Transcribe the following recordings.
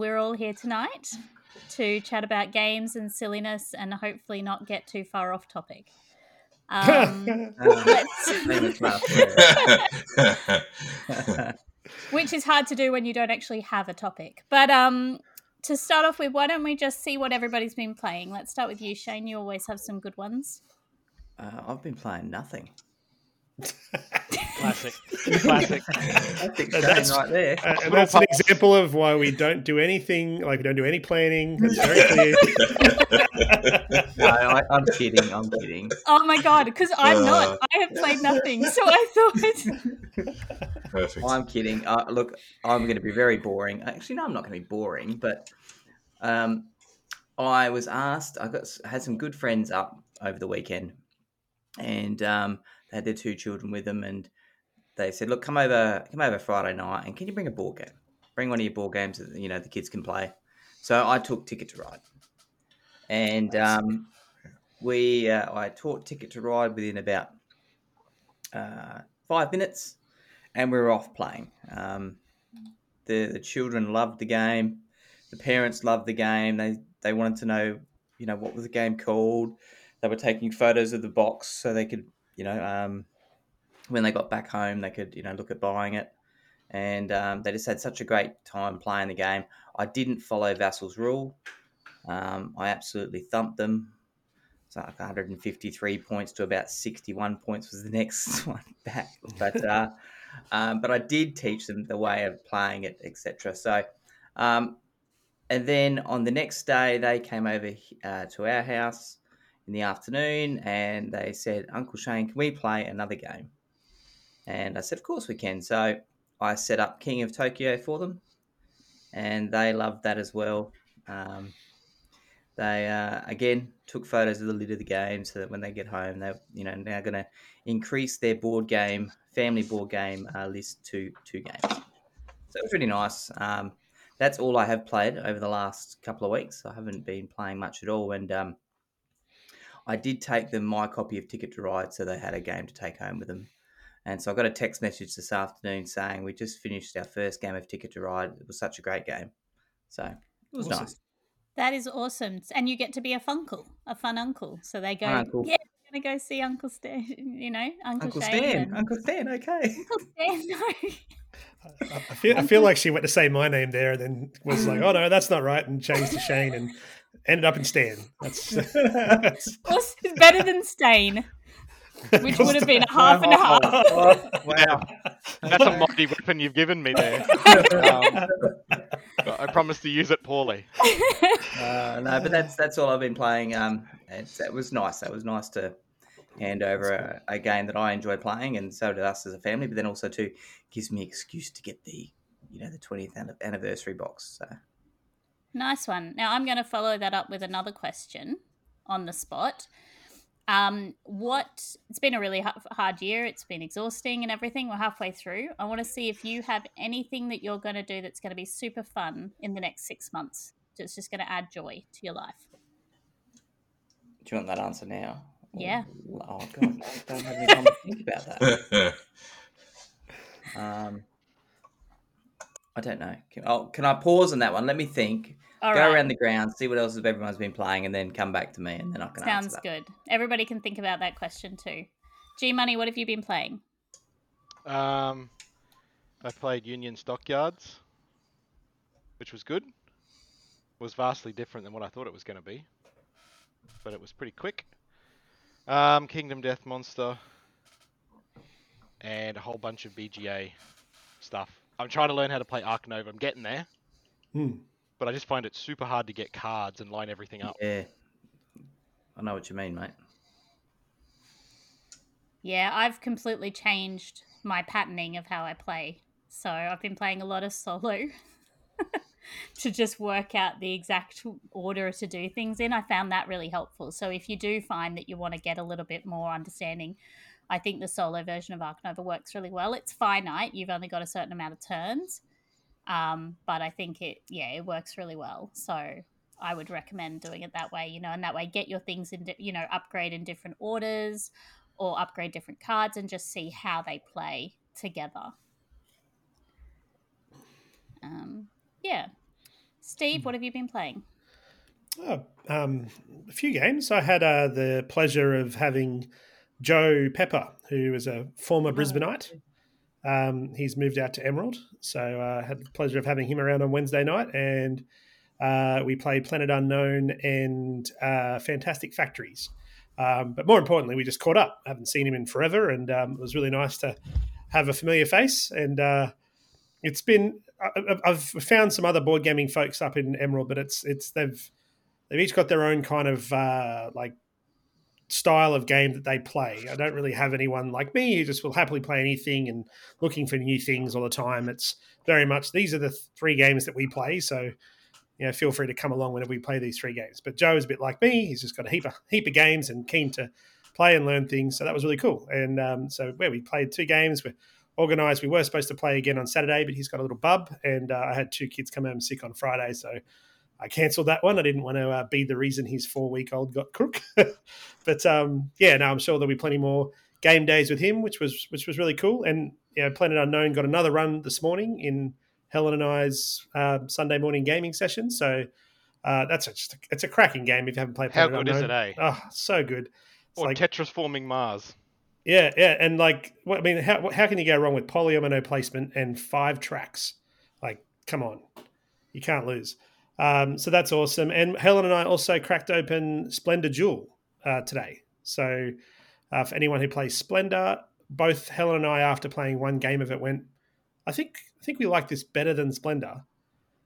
we're all here tonight to chat about games and silliness and hopefully not get too far off topic. Um, let's- Famous last word. Which is hard to do when you don't actually have a topic. But um, to start off with, why don't we just see what everybody's been playing? Let's start with you, Shane. You always have some good ones. Uh, I've been playing nothing. Classic. Classic. That's That's- right there. Uh, and that's an example of why we don't do anything, like we don't do any planning. That's very clear. No, I, I'm kidding. I'm kidding. Oh my god, because I'm Uh. not. I have played nothing, so I thought. Perfect. I'm kidding. Uh, look, I'm going to be very boring. Actually, no, I'm not going to be boring. But um, I was asked. I got had some good friends up over the weekend, and um, they had their two children with them, and they said, "Look, come over, come over Friday night, and can you bring a board game? Bring one of your board games that you know the kids can play." So I took Ticket to Ride, and um, we uh, I taught Ticket to Ride within about uh, five minutes and we were off playing. Um, the the children loved the game. The parents loved the game. They they wanted to know, you know, what was the game called. They were taking photos of the box so they could, you know, um, when they got back home, they could, you know, look at buying it. And um, they just had such a great time playing the game. I didn't follow Vassal's rule. Um, I absolutely thumped them. So like 153 points to about 61 points was the next one back. But uh, um, but I did teach them the way of playing it, etc. So, um, and then on the next day, they came over uh, to our house in the afternoon, and they said, "Uncle Shane, can we play another game?" And I said, "Of course we can." So I set up King of Tokyo for them, and they loved that as well. Um, they uh, again took photos of the lid of the game so that when they get home, they you know now going to increase their board game family board game uh, list to two games. So it was really nice. Um, that's all I have played over the last couple of weeks. I haven't been playing much at all, and um, I did take them my copy of Ticket to Ride, so they had a game to take home with them. And so I got a text message this afternoon saying we just finished our first game of Ticket to Ride. It was such a great game. So it was Awesome. nice. That is awesome, and you get to be a funkle, a fun uncle. So they go, uncle. yeah, we're gonna go see Uncle Stan. You know, Uncle, Uncle Shane Stan, and- Uncle Stan, okay. Uncle Stan. No. I I feel, I feel like she went to say my name there and then was like, oh, no, that's not right, and changed to Shane and ended up in Stan. That's, that's it's better than Stain, which would have been a half and a half. Wow. That's a mighty weapon you've given me there. Um, I promise to use it poorly. Uh, no, but that's that's all I've been playing. Um, it's, it was nice. That was nice to hand over a, a game that I enjoy playing, and so did us as a family. But then also too gives me excuse to get the you know the twentieth anniversary box. So Nice one. Now I'm going to follow that up with another question on the spot. Um, what? It's been a really hard year. It's been exhausting and everything. We're halfway through. I want to see if you have anything that you're going to do that's going to be super fun in the next six months. It's just going to add joy to your life. do you want that answer now? Yeah. Oh god, no, don't have any time to think about that. Um, I don't know. Can, oh, can I pause on that one? Let me think. All Go right. around the ground, see what else everyone's been playing, and then come back to me, and then I can Sounds answer that. Sounds good. Everybody can think about that question too. G Money, what have you been playing? Um, I played Union Stockyards, which was good. Was vastly different than what I thought it was going to be, but it was pretty quick. Um, Kingdom Death Monster, and a whole bunch of BGA stuff. I'm trying to learn how to play Ark Nova. I'm getting there, Hmm. but I just find it super hard to get cards and line everything up. Yeah, I know what you mean, mate. Yeah, I've completely changed my patterning of how I play. So I've been playing a lot of solo to just work out the exact order to do things in. I found that really helpful. So if you do find that you want to get a little bit more understanding, I think the solo version of Ark Nova works really well. It's finite, you've only got a certain amount of turns. Um, but I think it, yeah, it works really well. So I would recommend doing it that way, you know, and that way get your things in, you know, upgrade in different orders or upgrade different cards and just see how they play together. Um, yeah. Steve, what have you been playing? Oh, um, a few games. I had uh, the pleasure of having Joe Pepper, who is a former Brisbaneite. Um, he's moved out to Emerald, so I uh, had the pleasure of having him around on Wednesday night, and uh, we played Planet Unknown and uh, Fantastic Factories. Um, but more importantly, we just caught up. I haven't seen him in forever, and um, it was really nice to have a familiar face. And uh, it's been I've found some other board gaming folks up in Emerald, but it's it's they've they've each got their own kind of uh, like style of game that they play. I don't really have anyone like me who just will happily play anything and looking for new things all the time. It's very much these are the three games that we play. So, you know, feel free to come along whenever we play these three games. But Joe is a bit like me. He's just got a heap of heap of games and keen to play and learn things. So that was really cool. And um, so where we played two games, we're organised. We were supposed to play again on Saturday, but he's got a little bub, and uh, I had two kids come home sick on Friday, so I cancelled that one. I didn't want to uh, be the reason his four week old got crook. but um, yeah, no, I'm sure there'll be plenty more game days with him, which was which was really cool. And you know, Planet Unknown got another run this morning in Helen and I's uh, Sunday morning gaming session. So uh, that's a, just a, it's a cracking game if you haven't played. Planet How good Unknown. is it, eh? Oh, so good. It's Or like- Tetris forming Mars. yeah, yeah, and like, I mean, how how can you go wrong with polyomino placement and five tracks? Like, come on, you can't lose. Um, so that's awesome. And Helen and I also cracked open Splendor Duel uh, today. So uh, for anyone who plays Splendor, both Helen and I, after playing one game of it, went, I think I think we like this better than Splendor.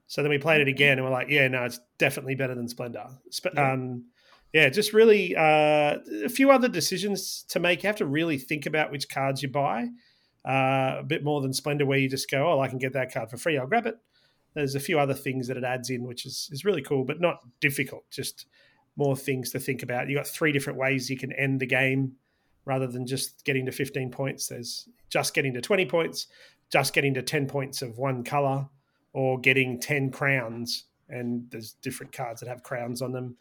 So then we played it again, and we're like, yeah, no, it's definitely better than Splendor. Sp- Yeah. Um, yeah, just really uh, a few other decisions to make. You have to really think about which cards you buy. Uh, a bit more than Splendor, where you just go, oh, I can get that card for free, I'll grab it. There's a few other things that it adds in, which is, is really cool, but not difficult. Just more things to think about. You've got three different ways you can end the game rather than just getting to 15 points. There's just getting to 20 points, just getting to 10 points of one color, or getting 10 crowns. And there's different cards that have crowns on them.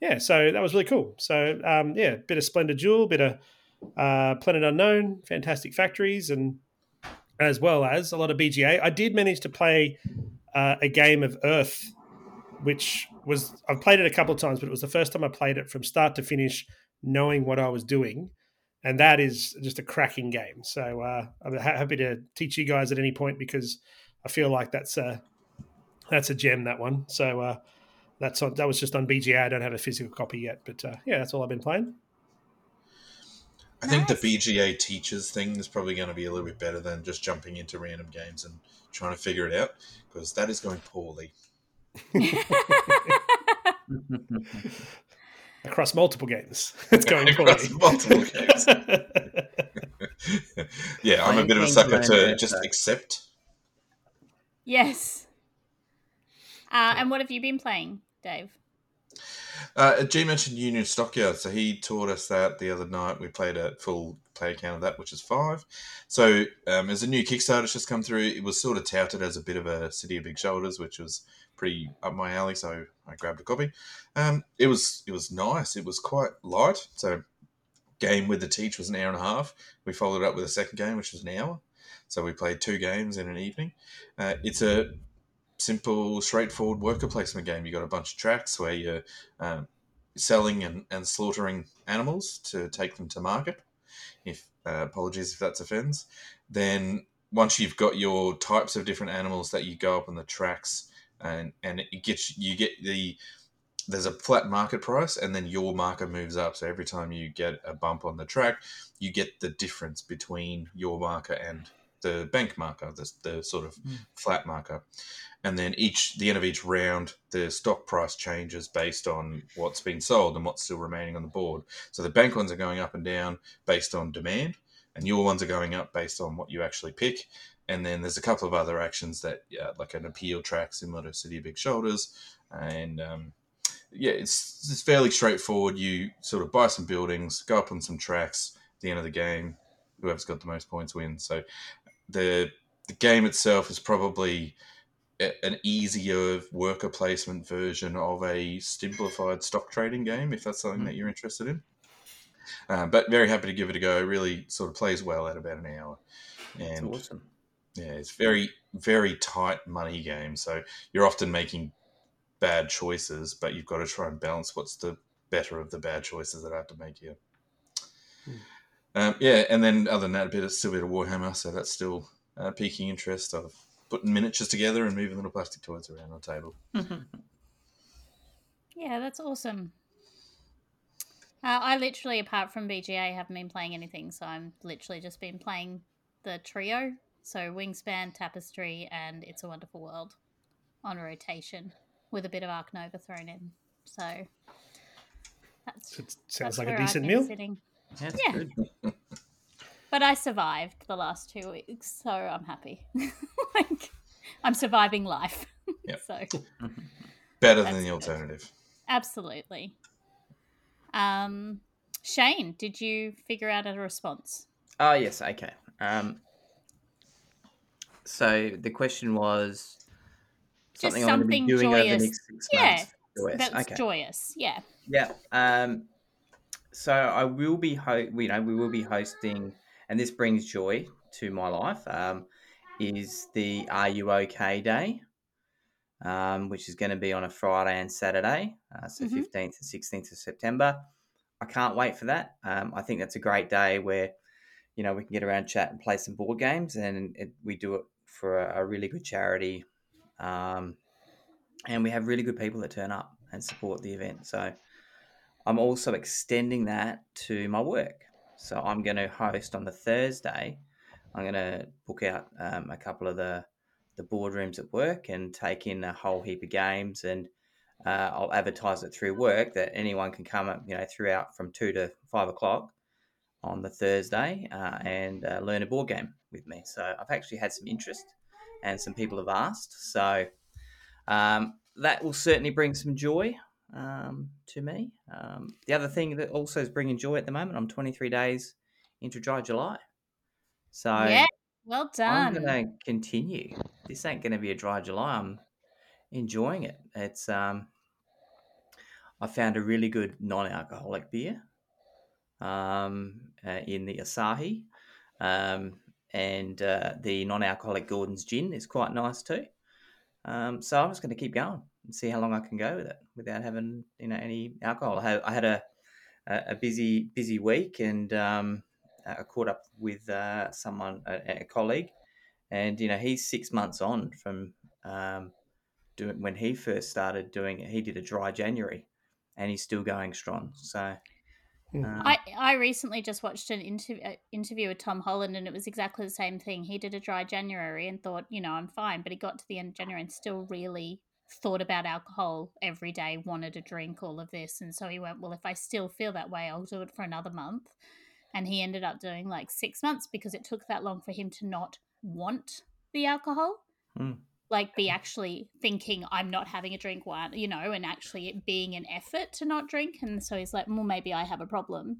Yeah, so that was really cool. So, um, yeah, bit of Splendor Duel, bit of uh, Planet Unknown, Fantastic Factories, and as well as a lot of BGA. I did manage to play uh, a game of Earth, which was I've played it a couple of times, but it was the first time I played it from start to finish, knowing what I was doing, and that is just a cracking game. So uh, I'm happy to teach you guys at any point because I feel like that's a that's a gem that one. So uh, that's that was just on BGA. I don't have a physical copy yet, but uh, yeah, that's all I've been playing. I think the BGA teachers thing is probably going to be a little bit better than just jumping into random games and trying to figure it out because that is going poorly. Across multiple games, it's going Across poorly. multiple games. yeah, I'm a bit of a sucker to just so- accept. yes. Uh, and what have you been playing, Dave? Uh, G mentioned Union Stockyard, so he taught us that the other night. We played a full player count of that, which is five. So, um, as a new Kickstarter just come through, it was sort of touted as a bit of a City of Big Shoulders, which was pretty up my alley. So I grabbed a copy. Um, it was it was nice. It was quite light. So, game with the teach was an hour and a half. We followed up with a second game, which was an hour. So we played two games in an evening. Uh, it's a simple, straightforward worker placement game. You got a bunch of tracks where you're um, selling and, and slaughtering animals to take them to market. If uh, apologies if that's offends, then once you've got your types of different animals that you go up on the tracks, and and it gets you get the there's a flat market price, and then your marker moves up. So every time you get a bump on the track, you get the difference between your marker and the bank marker, the, the sort of Mm. flat marker and then each the end of each round the stock price changes based on what's been sold and what's still remaining on the board. So the bank ones are going up and down based on demand and your ones are going up based on what you actually pick. And then there's a couple of other actions that yeah, like an appeal track similar to city of big shoulders. And um, yeah it's, it's fairly straightforward. You sort of buy some buildings go up on some tracks at the end of the game whoever's got the most points wins. So the the game itself is probably an easier worker placement version of a simplified stock trading game, if that's something Mm. that you're interested in. Um, but very happy to give it a go. It really sort of plays well at about an hour, It's and awesome. yeah, it's very very tight money game. So you're often making bad choices, but you've got to try and balance what's the better of the bad choices that I have to make here. Hmm. Um, yeah, and then other than that, a bit of still a bit of Warhammer, so that's still uh, piquing interest of putting miniatures together and moving little plastic toys around on the table. Yeah, that's awesome. Uh, I literally, apart from BGA, haven't been playing anything, so I'm literally just been playing the trio. So Wingspan, Tapestry, and It's a Wonderful World on rotation with a bit of Ark Nova thrown in. So that's, It sounds that's like a where I've decent meal. sitting. That's Yeah. good. But I survived the last two weeks, so I'm happy. like, I'm surviving life. Yep. so Better than the good. alternative. Absolutely. Um, Shane, did you figure out a response? Oh yes, okay. Um, so the question was Just something I'm going to be something doing over the joyous. next six Yeah, months. for the West. That's okay. joyous. Yeah. Yeah. Um, so I will be, ho- you know, we will be hosting, and this brings joy to my life. Um, is the Are You OK Day, um, which is going to be on a Friday and Saturday, uh, so Mhm. 15th and 16th of September. I can't wait for that. Um, I think that's a great day where, you know, we can get around, chat, and play some board games, and it, we do it for a, a really good charity. Um, and we have really good people that turn up and support the event. So I'm also extending that to my work. So I'm going to host on the Thursday. I'm going to book out um, a couple of the the boardrooms at work and take in a whole heap of games, and uh, I'll advertise it through work that anyone can come up, you know, throughout from two to five o'clock on the Thursday uh, and uh, learn a board game with me. So I've actually had some interest, and some people have asked. So um, that will certainly bring some joy um, to me. Um, the other thing that also is bringing joy at the moment, I'm 23 days into dry July. So yeah. Well done. I'm going to continue. This ain't going to be a dry July. I'm enjoying it. It's um, I found a really good non-alcoholic beer um, uh, in the Asahi, um, and uh, the non-alcoholic Gordon's gin is quite nice too. Um, so I'm just going to keep going and see how long I can go with it without having you know any alcohol. I had, I had a a a busy busy week and um, I caught up with uh, someone a, a colleague, and you know he's six months on from um, doing when he first started doing it. He did a dry January, and he's still going strong. So. Hmm. um, I, I recently just watched an interview uh, interview with Tom Holland, and it was exactly the same thing. He did a dry January and thought, you know, I'm fine, but he got to the end of January and still really thought about alcohol every day, wanted to drink all of this, and so he went, well, if I still feel that way, I'll do it for another month. And he ended up doing like six months because it took that long for him to not want the alcohol. Hmm. Like be actually thinking I'm not having a drink one, you know, and actually it being an effort to not drink. And so he's like, well, maybe I have a problem.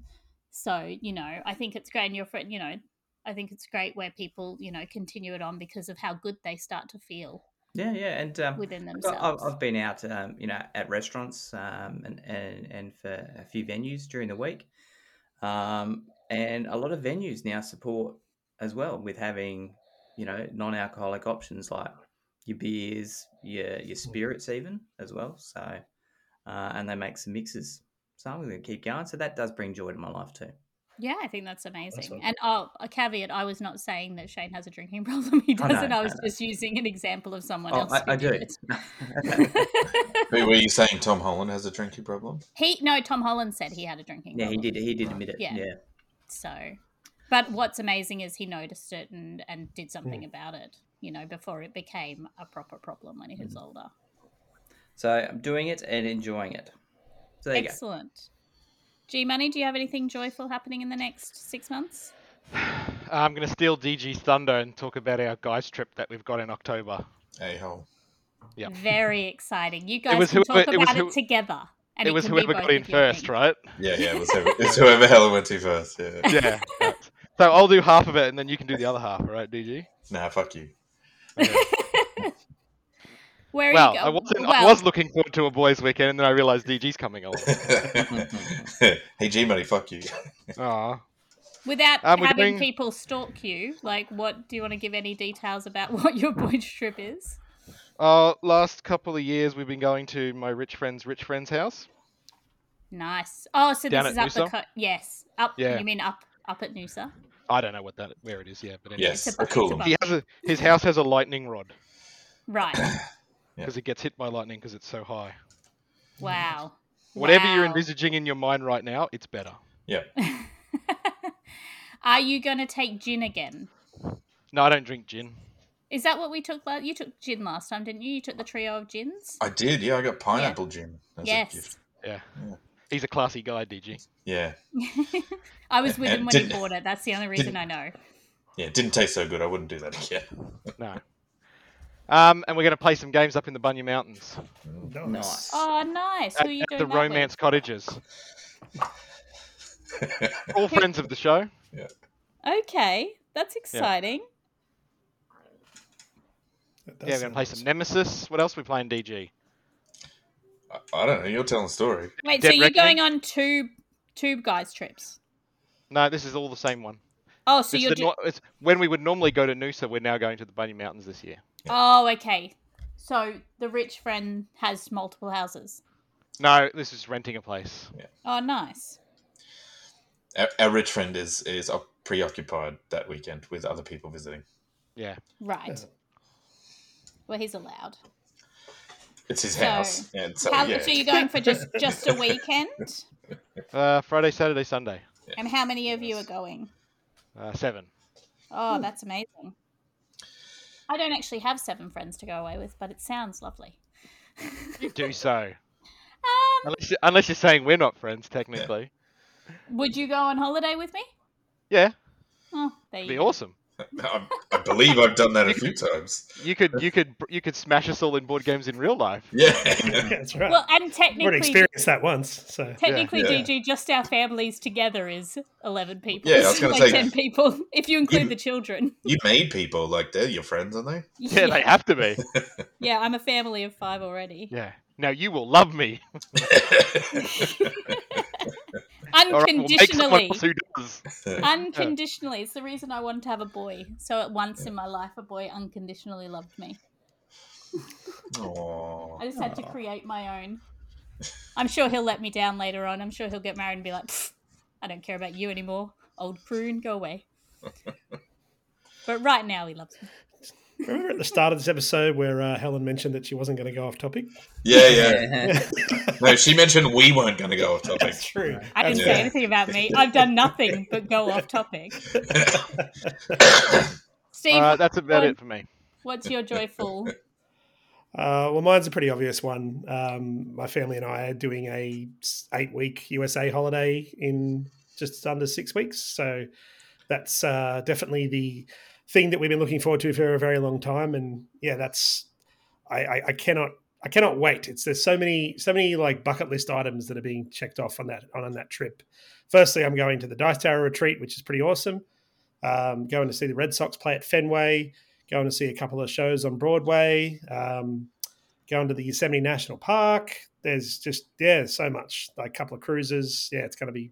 So, you know, I think it's great. And your friend, you know, I think it's great where people, you know, continue it on because of how good they start to feel Yeah, yeah, and um, within I've, themselves. I've been out, um, you know, at restaurants um, and, and and for a few venues during the week, um, and a lot of venues now support as well with having, you know, non-alcoholic options like your beers, your your spirits, even as well. So, uh, and they make some mixes. So I'm going to keep going. So that does bring joy to my life too. Yeah, I think that's amazing. Awesome. And oh, a caveat: I was not saying that Shane has a drinking problem. He Oh, doesn't. I no, was no. just using an example of someone Oh, else. I, who I do. did Wait, were you saying Tom Holland has a drinking problem? he no, Tom Holland said he had a drinking. yeah, he did. He did admit it. Yeah. yeah. So, but what's amazing is he noticed it and and did something Hmm. about it. You know, before it became a proper problem when he was Hmm. older. So I'm doing it and enjoying it. So there you go. Excellent. G Money, do you have anything joyful happening in the next six months? I'm going to steal DG's thunder and talk about our guys trip that we've got in October. A hole. Yep. Very exciting. You guys can whoever- talk about it, who- together. And it was can whoever both got in first, thing. right? Yeah, yeah. It was whoever, it's whoever hell went to first. Yeah. Yeah. right. So I'll do half of it, and then you can do the other half, all right, DG? Nah, fuck you. Where are Well, you I wasn't. I was looking forward to a boys' weekend, and then I realised DG's coming along. hey, G Money, fuck you. Aw. without Um, having doing- people stalk you, like, what do you want to give any details about what your boys trip is? Uh, last couple of years, we've been going to my rich friend's rich friend's house. Nice. Oh, so Down this is at up the Noosa? co- yes, up. Yeah. You mean up up at Noosa? I don't know what that where it is yet, but anyway. Yes, It's a bu- cool. it's a He has a his house has a lightning rod Right. Yeah. because it gets hit by lightning because it's so high. Wow. Whatever you're envisaging in your mind right now, it's better. Yeah. Are you going to take gin again? No, I don't drink gin. Is that what we took? La- you took gin last time, didn't you? You took the trio of gins. I did, yeah. I got pineapple gin. as a yes. gift. Yeah. Yeah. He's a classy guy, DG. Yeah. I was with And him when he bought it. That's the only reason I know. Yeah, it didn't taste so good. I wouldn't do that again. No. Um, and we're going to play some games up in the Bunya Mountains Nice. Nice. Oh, nice. at, Who are you at doing the that Romance Cottages. All friends of the show. with? Okay, that's exciting. That Yeah, we're going to play some Nemesis. What else are we playing, DG? I, I don't know. You're telling the story. Wait, Dead so you're Reckoning? going on two two guys trips? No, this is all the same one. Oh, so It's you're the do- it's, when we would normally go to Noosa, we're now going to the Bunya Mountains this year. Oh, okay. So the rich friend has multiple houses. No, this is renting a place. Oh, nice. Our, our rich friend is is preoccupied that weekend with other people visiting. Yeah. Right. Yeah. Well, he's allowed. It's his So, house, and so How, yeah. So you're going for just just a weekend? Uh, Friday, Saturday, Sunday. And how many of you are going? Uh, seven. Oh, that's amazing. I don't actually have seven friends to go away with, but it sounds lovely. You do so. Um, Unless, you- unless you're saying we're not friends, technically. would you go on holiday with me? Yeah, Oh, there it'd you be go. awesome. I, I believe I've done that a few times. You could, you could, you could smash us all in board games in real life. Yeah. Yeah, that's right. Well, and I've already technically, experienced that once, so technically, Yeah. DG, just our families together is eleven people. Yeah, I was gonna say- ten people if you include You- the children. you made people like they're your friends, aren't they? Yeah, they have to be. Yeah, I'm a family of five already. Yeah. Now you will love me. All right, we'll Unconditionally. who does. Unconditionally. It's the reason I wanted to have a boy. So at once in my life, a boy unconditionally loved me. Aw. I just had to create my own. I'm sure he'll let me down later on. I'm sure he'll get married and be like, I don't care about you anymore. Old prune, go away. but right now, he loves me. Remember at the start of this episode where uh, Helen mentioned that she wasn't going to go off topic. Yeah, yeah. No, she mentioned we weren't going to go off topic. That's true. I didn't Yeah. say anything about me. I've done nothing but go off topic. Steve, All right, that's about on. it for me. what's your joyful? Uh, well, mine's a pretty obvious one. Um, my family and I are doing a eight week USA holiday in just under six weeks, so that's uh, definitely the thing that we've been looking forward to for a very long time. And yeah, that's I, I, I cannot I cannot wait. It's there's so many so many like bucket list items that are being checked off on that on that trip. Firstly, I'm going to the Dice Tower retreat, which is pretty awesome. Um, going to see the Red Sox play at Fenway going to see a couple of shows on Broadway, um, going to the Yosemite National Park. There's just yeah, so much. Like a couple of cruises. Yeah, it's going to be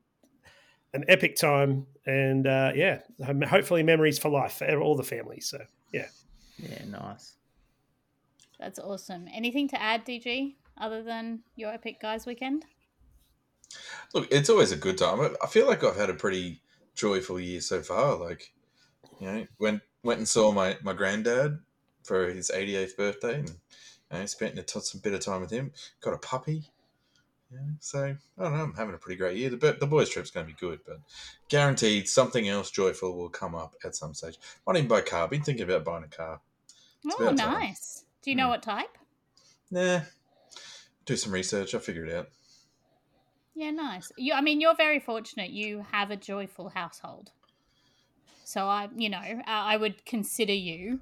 an epic time, and uh, yeah, hopefully memories for life for all the family. So yeah, Yeah, nice. That's awesome. Anything to add, DG, other than your epic guys weekend? Look, it's always a good time. I- I feel like I've had a pretty joyful year so far. Like, you know, went went and saw my my granddad for his 88th birthday, and you know, spent a t- some bit of time with him. Got a puppy. Yeah, so I don't know. I'm having a pretty great year. The the boys' trip's going to be good, but guaranteed something else joyful will come up at some stage. Might even buy a car. Been thinking about buying a car. It's Oh, about time. nice. Do you know Hmm. what type? Nah, do some research. I'll figure it out. Yeah, nice. You, I mean, you're very fortunate. You have a joyful household. So I, you know, I I would consider you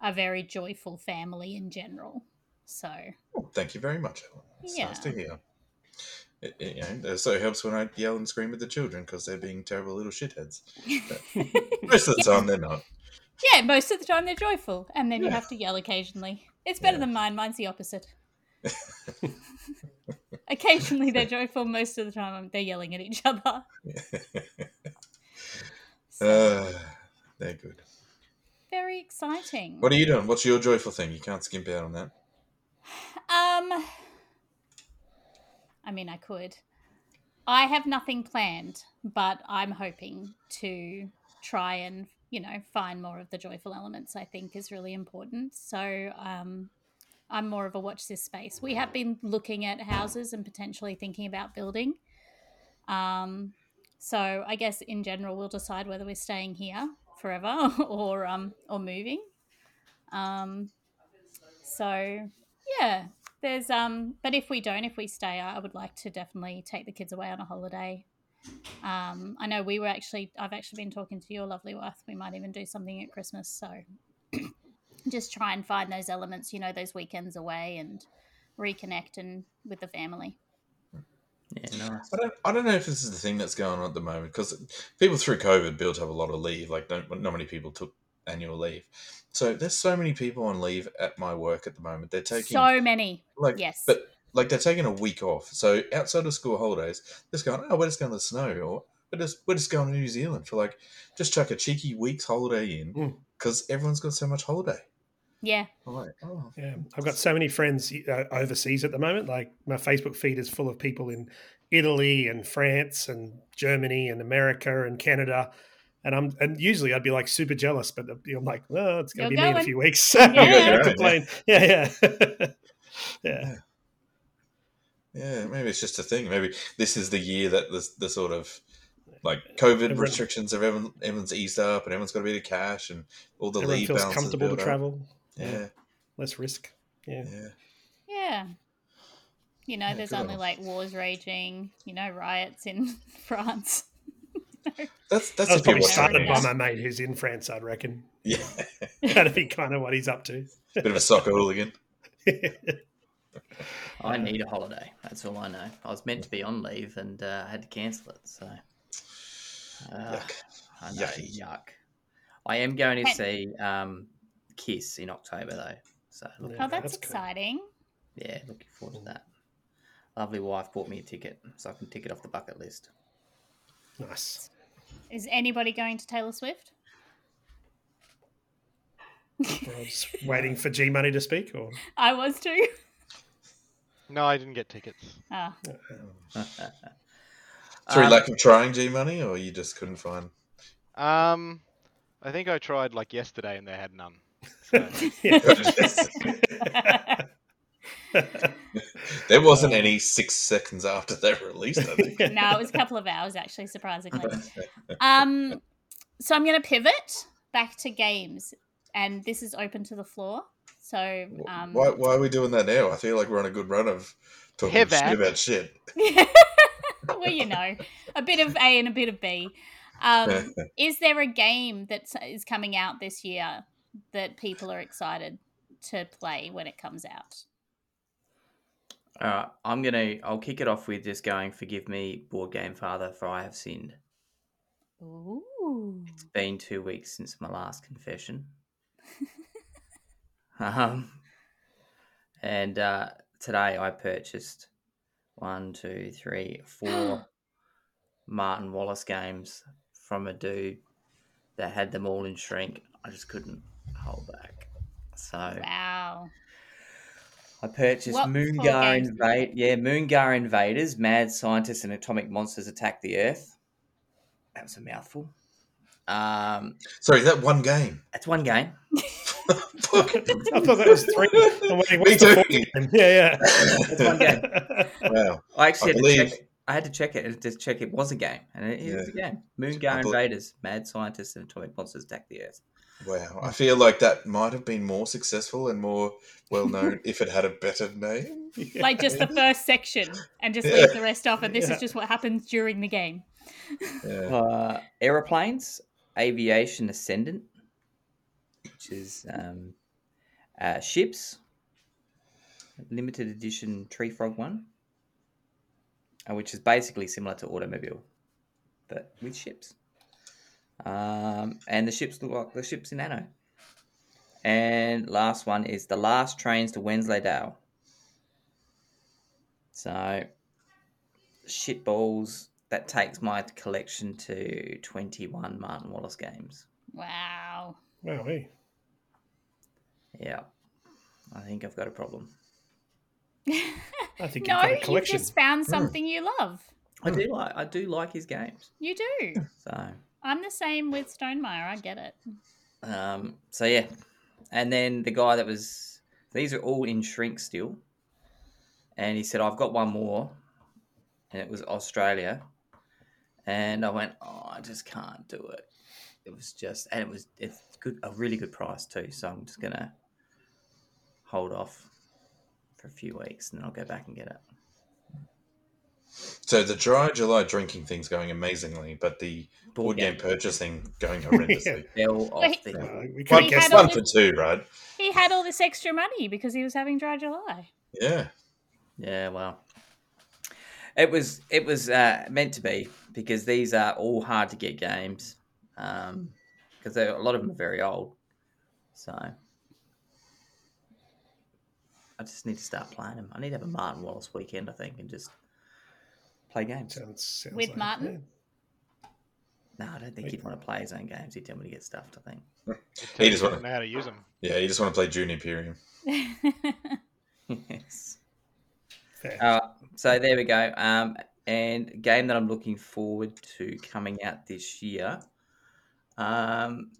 a very joyful family in general. So Oh, thank you very much, Ellen. It's nice to Yeah. hear. It, it, you know, it so helps when I yell and scream at the children because they're being terrible little shitheads. Most of the time, they're not. Yeah, most of the time they're joyful, and then you have to yell occasionally. It's better Yeah. than mine. Mine's the opposite. occasionally they're joyful. Most of the time they're yelling at each other. So, Uh, they're good. very exciting. What are you doing? What's your joyful thing? You can't skimp out on that. Um, I mean, I could. I have nothing planned, but I'm hoping to try and you know find more of the joyful elements. I think is really important. So, um, I'm more of a watch this space. We have been looking at houses and potentially thinking about building. Um, so I guess in general we'll decide whether we're staying here forever or um or moving. Um, so yeah, there's um, but if we don't, if we stay, I I would like to definitely take the kids away on a holiday. Um, I know we were actually, I've actually been talking to your lovely wife. We might even do something at Christmas. So just try and find those elements, you know, those weekends away and reconnect and with the family. Yeah, nice. I don't, I don't know if this is the thing that's going on at the moment because people through COVID built up a lot of leave. Like, don't, not many people took annual leave. So there's so many people on leave at my work at the moment. They're taking So many. like, yes. but like they're taking a week off. So outside of school holidays, they're just going, oh, we're just going to the snow, or we're just we're just going to New Zealand for like just chuck a cheeky week's holiday in Mm. because everyone's got so much holiday. Yeah. I'm like, oh, Yeah, I've got so many friends uh, overseas at the moment. Like my Facebook feed is full of people in Italy and France and Germany and America and Canada. And I'm and usually I'd be like super jealous, but I'm like, oh, it's gonna You're be me in a few weeks. Yeah. I'm gonna Yeah. complain. Yeah, yeah, yeah. yeah, maybe it's just a thing. Maybe this is the year that the the sort of like COVID Everyone- restrictions of everyone, everyone's eased up and everyone's got a bit of cash and all the Everyone leave feels comfortable to travel. Yeah, less risk. Yeah, yeah. Yeah. You know, Yeah, there's good on only like wars raging, you know, riots in France. That's that's that was probably started by my mate who's in France. I'd reckon Yeah, that'd be kind of what he's up to. bit of a soccer hooligan. I need a holiday. That's all I know. I was meant to be on leave and uh, I had to cancel it. So, uh, Yuck. I know, Yucky. yuck. I am going to see um, Kiss in October though. So, Oh, that's, that's cool. exciting. yeah, looking forward to that. Lovely wife bought me a ticket, so I can tick it off the bucket list. nice. Is anybody going to Taylor Swift? We're all just waiting for G Money to speak, or I was too. No, I didn't get tickets. Ah, Through Um, lack of trying G money, or you just couldn't find. Um, I think I tried like yesterday and they had none. So, There wasn't any six seconds after they were released. I think. no, it was a couple of hours actually, surprisingly. Um, so I'm going to pivot back to games, and this is open to the floor. So, um, why, why are we doing that now? I feel like we're on a good run of talking Pivot. shit about shit. well, you know, a bit of A and a bit of B. Um, is there a game that is coming out this year that people are excited to play when it comes out? All right, I'm gonna. I'll kick it off with just going. Forgive me, board game father, for I have sinned. Ooh. It's been two weeks since my last confession. um, and uh, today I purchased one, two, three, four Martin Wallace games from a dude that had them all in shrink. I just couldn't hold back. So Wow. I purchased What four Moongha games Invade. Yeah, Moongha Invaders, Mad Scientists and Atomic Monsters Attack the Earth. That was a mouthful. Um, Sorry, is that one game. that's one game. I thought that was three. I'm waiting, Me too. fourth game? Yeah, That's one game. Wow. I actually I had to check. I had to check it and to check it was a game, and it is a game. Moongha I Invaders, Mad Scientists and Atomic Monsters Attack the Earth. Wow. I feel like that might have been more successful and more well known if it had a better name. Like just the first section and just Yeah. leave the rest off, and this Yeah. is just what happens during the game. Yeah. Uh, aeroplanes, Aviation Ascendant, which is um, uh, ships, limited edition Tree Frog one, uh, which is basically similar to Automobile, but with ships. Um, and the ships look like the ships in Anno. And last one is the last trains to Wensleydale. So, shitballs. That takes my collection to 21 Martin Wallace games. Wow. Wow, hey. Yeah. I think I've got a problem. I think no, you've got a you collection. just found something you love. I do like I do like his games. You do. So I'm the same with Stonemaier. I get it. um so yeah. And then the guy that was these are all in shrink still. And he said, I've got one more. And it was Australia. And I went, Oh, I just can't do it. It was just and it was it's good a really good price too. So I'm just gonna hold off for a few weeks and then I'll go back and get it. So the dry July drinking thing's going amazingly, but the board game purchasing going horrendously. Fell off Wait. the Uh, we can't had guess One that. for two, right? He had all this extra money because he was having dry July. Yeah. Yeah, well, it was it was uh, meant to be because these are all hard to get games because a lot of them are very old. So I just need to start playing them. I need to have a Martin Wallace weekend, I think, and just play games. Sounds, sounds With like- Martin? No, I don't think he'd want to play his own games. He'd tell me to get stuffed. I think. He just doesn't want know how to use them. yeah, he just want to play Dune Imperium. yes. Fair. Uh, so there we go. Um, and game that I'm looking forward to coming out this year. Um,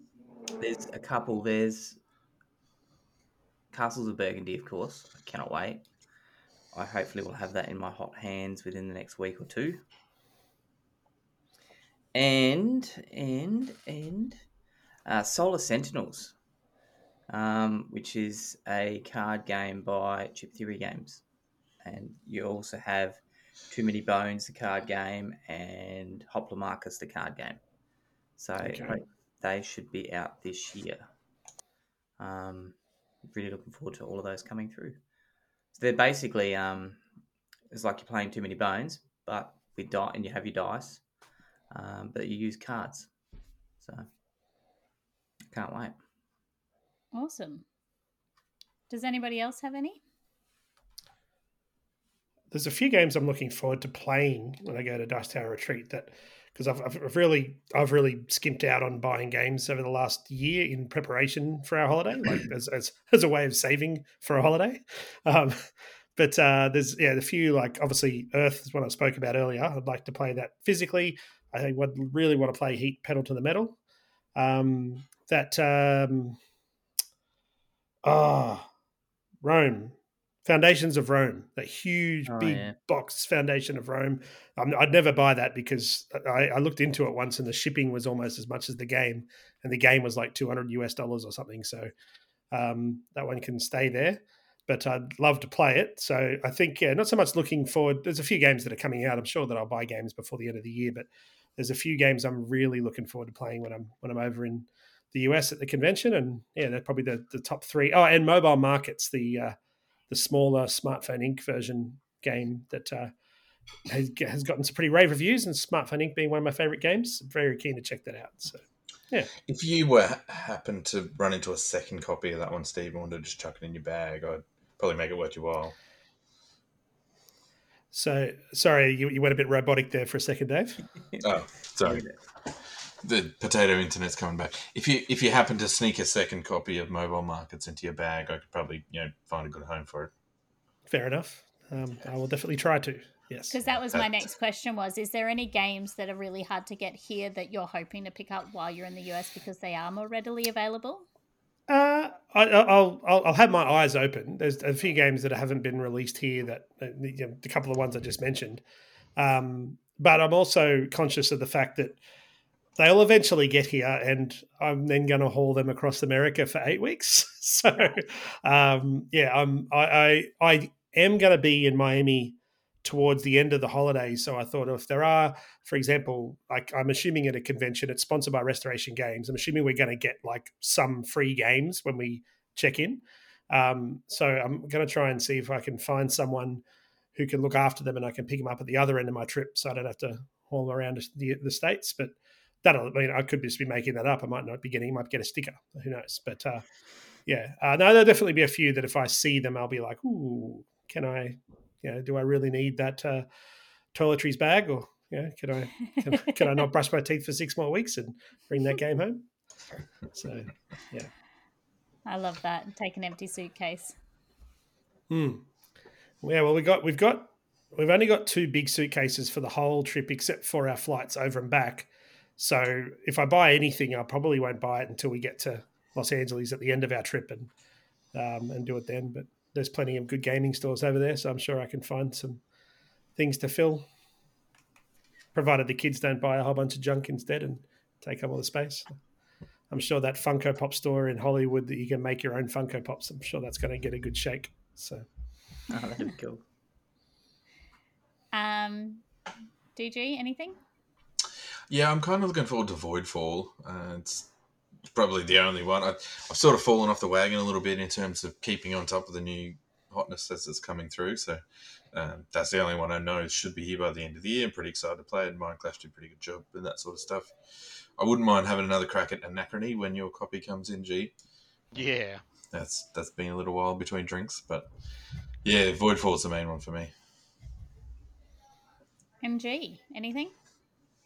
there's a couple. There's Castles of Burgundy, of course. I cannot wait. I hopefully will have that in my hot hands within the next week or two. And and and uh, Solar Sentinels, um, which is a card game by Chip Theory Games and you also have Too Many Bones, the card game, and Hoplomachus, the card game. So Okay. they should be out this year. Um, really looking forward to all of those coming through. So they're basically um, it's like you're playing Too Many Bones, but with die, and you have your dice, um, but you use cards. So can't wait. awesome. Does anybody else have any? there's a few games I'm looking forward to playing when I go to Dice Tower Retreat that because I've, I've really I've really skimped out on buying games over the last year in preparation for our holiday, like as as, as a way of saving for a holiday. Um, but uh, there's yeah the few like obviously Earth is one I spoke about earlier. I'd like to play that physically. I would really want to play Heat Pedal to the Metal. Um, that um, ah Rome Foundations of Rome, that huge Oh, big yeah. box Foundation of Rome. Um, I'd never buy that because I, I looked into it once and the shipping was almost as much as the game, and the game was like 200 US dollars or something. So um, that one can stay there, but I'd love to play it. So I think, yeah, not so much looking forward. There's a few games that are coming out. I'm sure that I'll buy games before the end of the year, but there's a few games I'm really looking forward to playing when I'm when I'm over in the US at the convention, and yeah, they're probably the, the top three. Oh, and Mobile Markets, the uh, the smaller Smartphone Inc. version game that uh, has, has gotten some pretty rave reviews, and Smartphone Inc. being one of my favorite games. Very keen to check that out. So yeah. If you were happen to run into a second copy of that one, Steve, and wanted to just chuck it in your bag, I'd probably make it worth your while. So sorry, you, you went a bit robotic there for a second, Dave. Oh, sorry. The potato internet's coming back. If you if you happen to sneak a second copy of Mobile Markets into your bag, I could probably you know find a good home for it. Fair enough. Um, I will definitely try to. Yes. Because that was my That- next question was, is there any games that are really hard to get here that you're hoping to pick up while you're in the US because they are more readily available? Uh, I, I'll, I'll I'll have my eyes open. There's a few games that haven't been released here. That uh, you know, the couple of ones I just mentioned. Um, but I'm also conscious of the fact that they'll eventually get here, and I'm then going to haul them across America for eight weeks. so, um, yeah, I'm I I, I am going to be in Miami towards the end of the holidays. So I thought if there are, for example, like I'm assuming at a convention, it's sponsored by Restoration Games. I'm assuming we're going to get like some free games when we check in. Um, so I'm going to try and see if I can find someone who can look after them and I can pick them up at the other end of my trip so I don't have to haul them around the, the states. But that'll. I mean, I could just be making that up. I might not be getting. Might get a sticker. Who knows? But uh, yeah, uh, no, there'll definitely be a few that if I see them, I'll be like, "Ooh, can I? You know, do I really need that uh, toiletries bag, or yeah, can I can, can I not brush my teeth for six more weeks and bring that game home?" So yeah. I love that. Take an empty suitcase. Hmm. Yeah, well, we got we've got we've only got two big suitcases for the whole trip, except for our flights over and back. So if I buy anything, I probably won't buy it until we get to Los Angeles at the end of our trip and um, and do it then. But there's plenty of good gaming stores over there, so I'm sure I can find some things to fill, provided the kids don't buy a whole bunch of junk instead and take up all the space. I'm sure that Funko Pop store in Hollywood that you can make your own Funko Pops. I'm sure that's going to get a good shake. So, Oh, that'd be cool. Um, DG, anything? Yeah, I'm kind of looking forward to Voidfall. Uh, it's probably the only one. I, I've sort of fallen off the wagon a little bit in terms of keeping on top of the new hotness as it's coming through. So um, that's the only one I know should be here by the end of the year. I'm pretty excited to play it. Mindclash did a pretty good job and that sort of stuff. I wouldn't mind having another crack at Anachrony when your copy comes in, G. Yeah. That's that's been a little while between drinks, but yeah, Voidfall's the main one for me. MG, anything?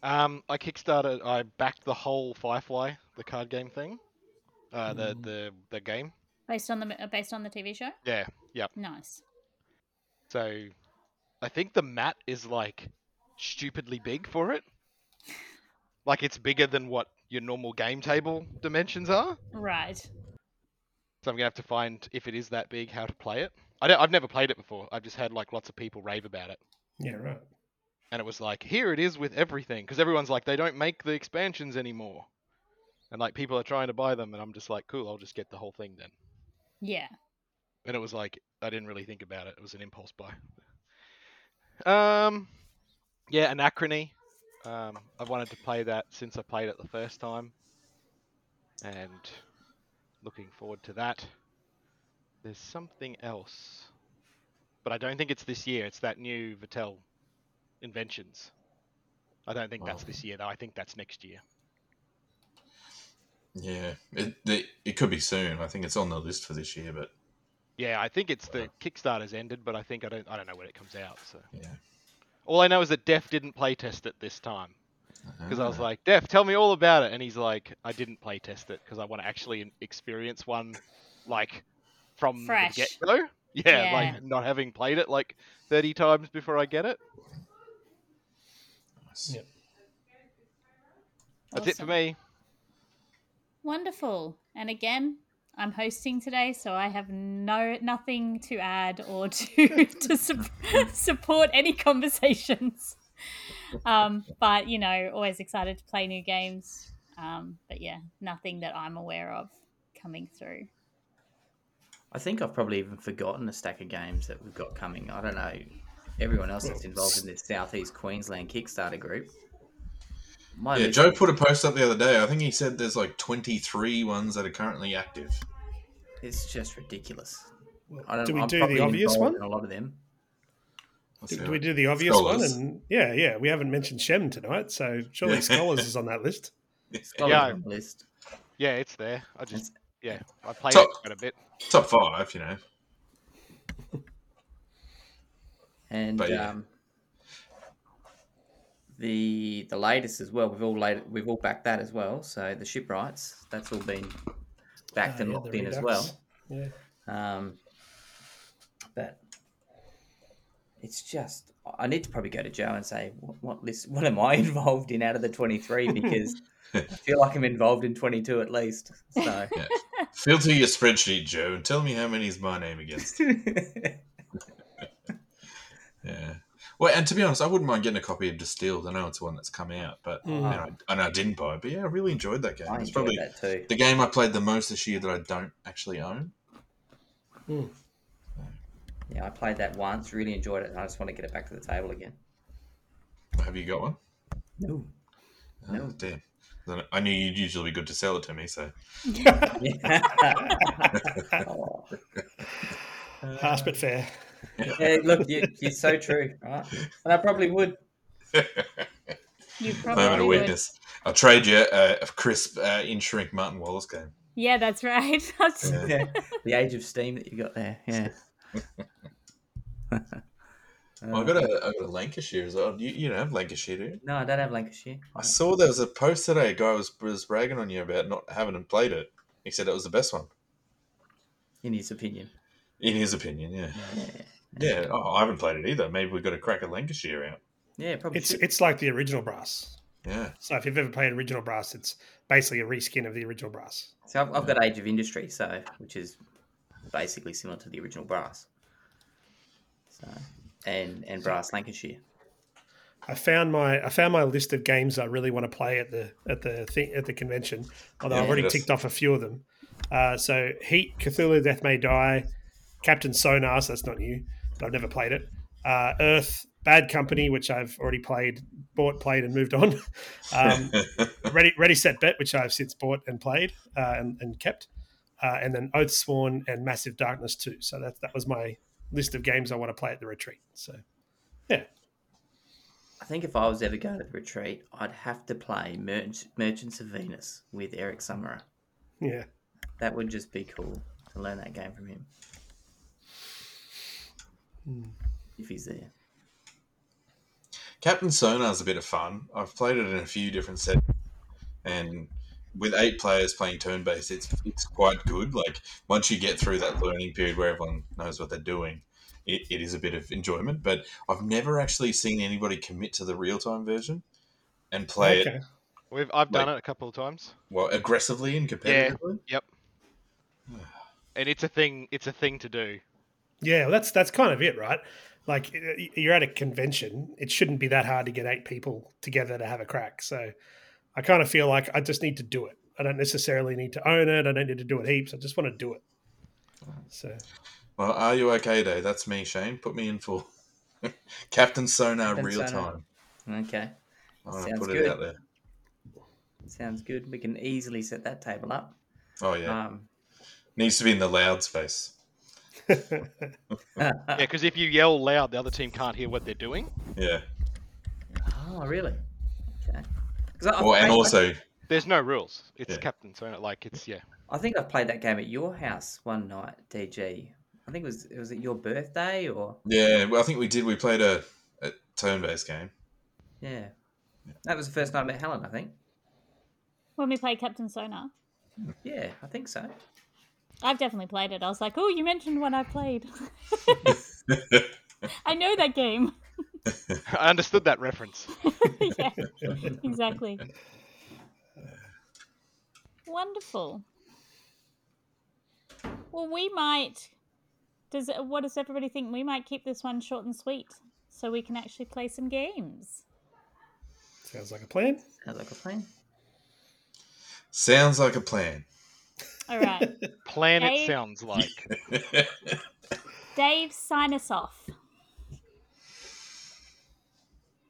Um, I kickstarted. I backed the whole Firefly, the card game thing. Uh, the the the game. Based on the uh, based on the TV show? Yeah. Yep. Nice. So, I think the mat is like stupidly big for it. Like it's bigger than what your normal game table dimensions are. Right. So I'm gonna have to find if it is that big, how to play it. I don't, I've never played it before. I've just had like lots of people rave about it, yeah, right. And it was like, here it is with everything, because everyone's like, they don't make the expansions anymore, and like people are trying to buy them, and I'm just like, cool, I'll just get the whole thing then. Yeah. And it was like, I didn't really think about it. It was an impulse buy. Um, yeah, Anachrony. Um, I've wanted to play that since I played it the first time, and looking forward to that. There's something else, but I don't think it's this year. It's that new Vital Inventions. I don't think that's Wow. this year though. I think that's next year. Yeah, it, it it could be soon. I think it's on the list for this year, but Yeah, I think it's the Kickstarter's ended, but I think I don't I don't know when it comes out. So yeah. all I know is that Def didn't playtest it this time. because I was Ah. like, Def, tell me all about it, and he's like, I didn't play test it because I want to actually experience one, like from Fresh. the get go. Yeah, Yeah. like not having played it like thirty times before I get it. Nice. Yeah. That's it for me. Wonderful. And again, I'm hosting today, so I have no nothing to add or to to sup- support any conversations. Um, but you know, always excited to play new games. Um, but yeah, nothing that I'm aware of coming through. I think I've probably even forgotten a stack of games that we've got coming. I don't know. Everyone else that's involved in this Southeast Queensland Kickstarter group. My Yeah, Joe put a post up the other day. I think he said there's like 23 ones that are currently active. It's just ridiculous. I don't, Do we I'm do the obvious one? A lot of them. Do, do we do the obvious one? And yeah, yeah, we haven't mentioned Shem tonight, so surely Yeah. Scholars is on that list. Scholars Yeah. on the list. Yeah, it's there. I just yeah, I played Top- it quite a bit. Top five, you know. And But yeah. um, the the latest as well. We've all laid, we've all backed that as well. So the shipwrights, that's all been backed Ah, and yeah, locked the in as well. Yeah. Um, but it's just I need to probably go to Joe and say what, what list what am I involved in out of the twenty three because I feel like I'm involved in twenty two at least. So Filter your spreadsheet, Joe, and tell me how many is my name against. Yeah. Well, and to be honest, I wouldn't mind getting a copy of Distilled. I know it's one that's come out, but Mm. you know, I, and I didn't buy it. But yeah, I really enjoyed that game. I It's enjoyed probably that too. the game I played the most this year that I don't actually own. Yeah, I played that once, really enjoyed it, and I just want to get it back to the table again. Have you got one? No. Oh, No. damn. Then I knew you'd usually be good to sell it to me, so. Harsh but fair. Yeah, look, you, you're so true, right? And I probably would. You Moment probably of would. weakness. I'll trade you uh, a crisp uh, in shrink Martin Wallace game. Yeah, that's right. That's- Yeah. Yeah, the age of steam that you got there. Yeah. Well, I got a, I got a Lancashire as well. You, you don't have Lancashire, do you? No, I don't have Lancashire. I saw there was a post today. A guy was, was bragging on you about not having played it. He said it was the best one, In his opinion. in his opinion. Yeah, Yeah. Yeah. Oh, I haven't played it either. Maybe we've got to crack a Lancashire out. Yeah, probably. It's should. it's like the original brass. Yeah, So if you've ever played original brass, it's basically a reskin of the original brass. So I've, I've got Age of Industry, so which is basically similar to the original Brass. So and and Brass Lancashire. I found my I found my list of games I really want to play at the at the thing at the convention. Although Yeah, I've already that's- ticked off a few of them. Uh, so Heat, Cthulhu, Death May Die, Captain Sonar. So that's not new, but I've never played it. Uh, Earth, Bad Company, which I've already played, bought, played, and moved on. Um, Ready, Ready, Set, Bet, which I've since bought and played uh, and, and kept, uh, and then Oath Sworn and Massive Darkness too. So that that was my list of games I want to play at the retreat. So yeah, I think if I was ever going to the retreat, I'd have to play Merch- Merchants of Venus with Eric Summerer. yeah. That would just be cool to learn that game from him. Mm. If he's there. Captain Sonar's a bit of fun. I've played it in a few different sets, and with eight players playing turn based, it's it's quite good. Like once you get through that learning period where everyone knows what they're doing, it, it is a bit of enjoyment. But I've never actually seen anybody commit to the real time version and play it okay. We've I've done Like- it a couple of times, well aggressively and competitively. Yeah, yep. and it's a thing. It's a thing to do. Yeah, well, that's that's kind of it, right? Like you're at a convention, it shouldn't be that hard to get eight people together to have a crack. So I kind of feel like I just need to do it. I don't necessarily need to own it. I don't need to do it heaps. I just want to do it. So Well, are you okay, Day? That's me, Shane. Put me in for Captain Sonar Captain real Sonar. time. Okay. I'm gonna Sounds put good. it out there. Sounds good. We can easily set that table up. Oh yeah, Um, needs to be in the loud space. Yeah, because if you yell loud, the other team can't hear what they're doing. Yeah. oh, really? Okay. I- I've and played- also There's no rules. It's Yeah. captain, so like it's yeah. I think I've played that game at your house one night, DG. I think it was it was it your birthday or Yeah, well, I think we did. We played a, a turn-based game. yeah. That was the first night I met Helen, I think. when we played Captain Sonar. Yeah, I think so. I've definitely played it. I was like, oh, you mentioned one I played. I know that game. I understood that reference. yeah, exactly. Wonderful. Well, we might. Does what does everybody think? We might keep this one short and sweet, so we can actually play some games. sounds like a plan. Sounds like a plan. Sounds like a plan. All right, Plan it Dave? sounds like. Dave, sign us off.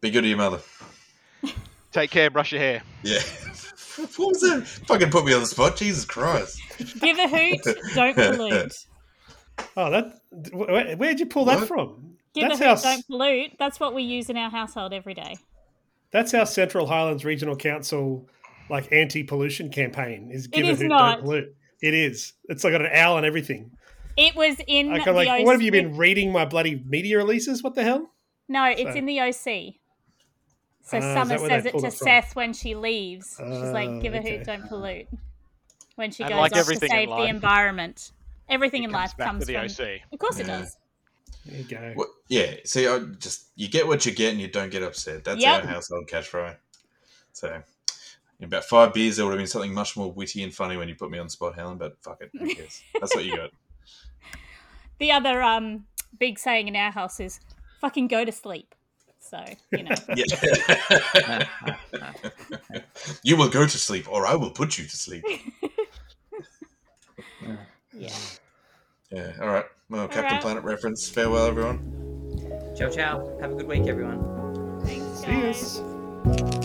Be good to your mother. Take care. Brush your hair. Yeah. what was that? Fucking put me on the spot. Jesus Christ. Give a hoot, don't pollute. Oh, that where, where'd you pull that from? Give that's a hoot, how don't pollute. That's what we use in our household every day. that's how Central Highlands Regional Council like anti-pollution campaign is. Give a is hoot, not. don't pollute. It is. It's like got an owl and everything. It was in Like, the I'm like, OC. what have you been reading my bloody media releases? What the hell? No, it's So- in the OC. So ah, is Summer that where they says it to it? Seth when she leaves. She's Oh, like, "Give a okay. hoot, don't pollute." When she And goes like off to save the environment, everything It in comes life back comes to the from. OC. Of course, it does. There you go. Well, yeah. See, I just you get what you get, and you don't get upset. That's Yep. our household catchphrase. So, in about five beers, there would have been something much more witty and funny when you put me on the spot, Helen. But fuck it, who cares? That's what you got. The other um big saying in our house is "fucking go to sleep." So you know, Yeah. you will go to sleep, or I will put you to sleep. yeah. Yeah. All right. Well, Captain right. Planet reference. Farewell, everyone. Ciao, ciao. Have a good week, everyone. Thanks, See guys. yous.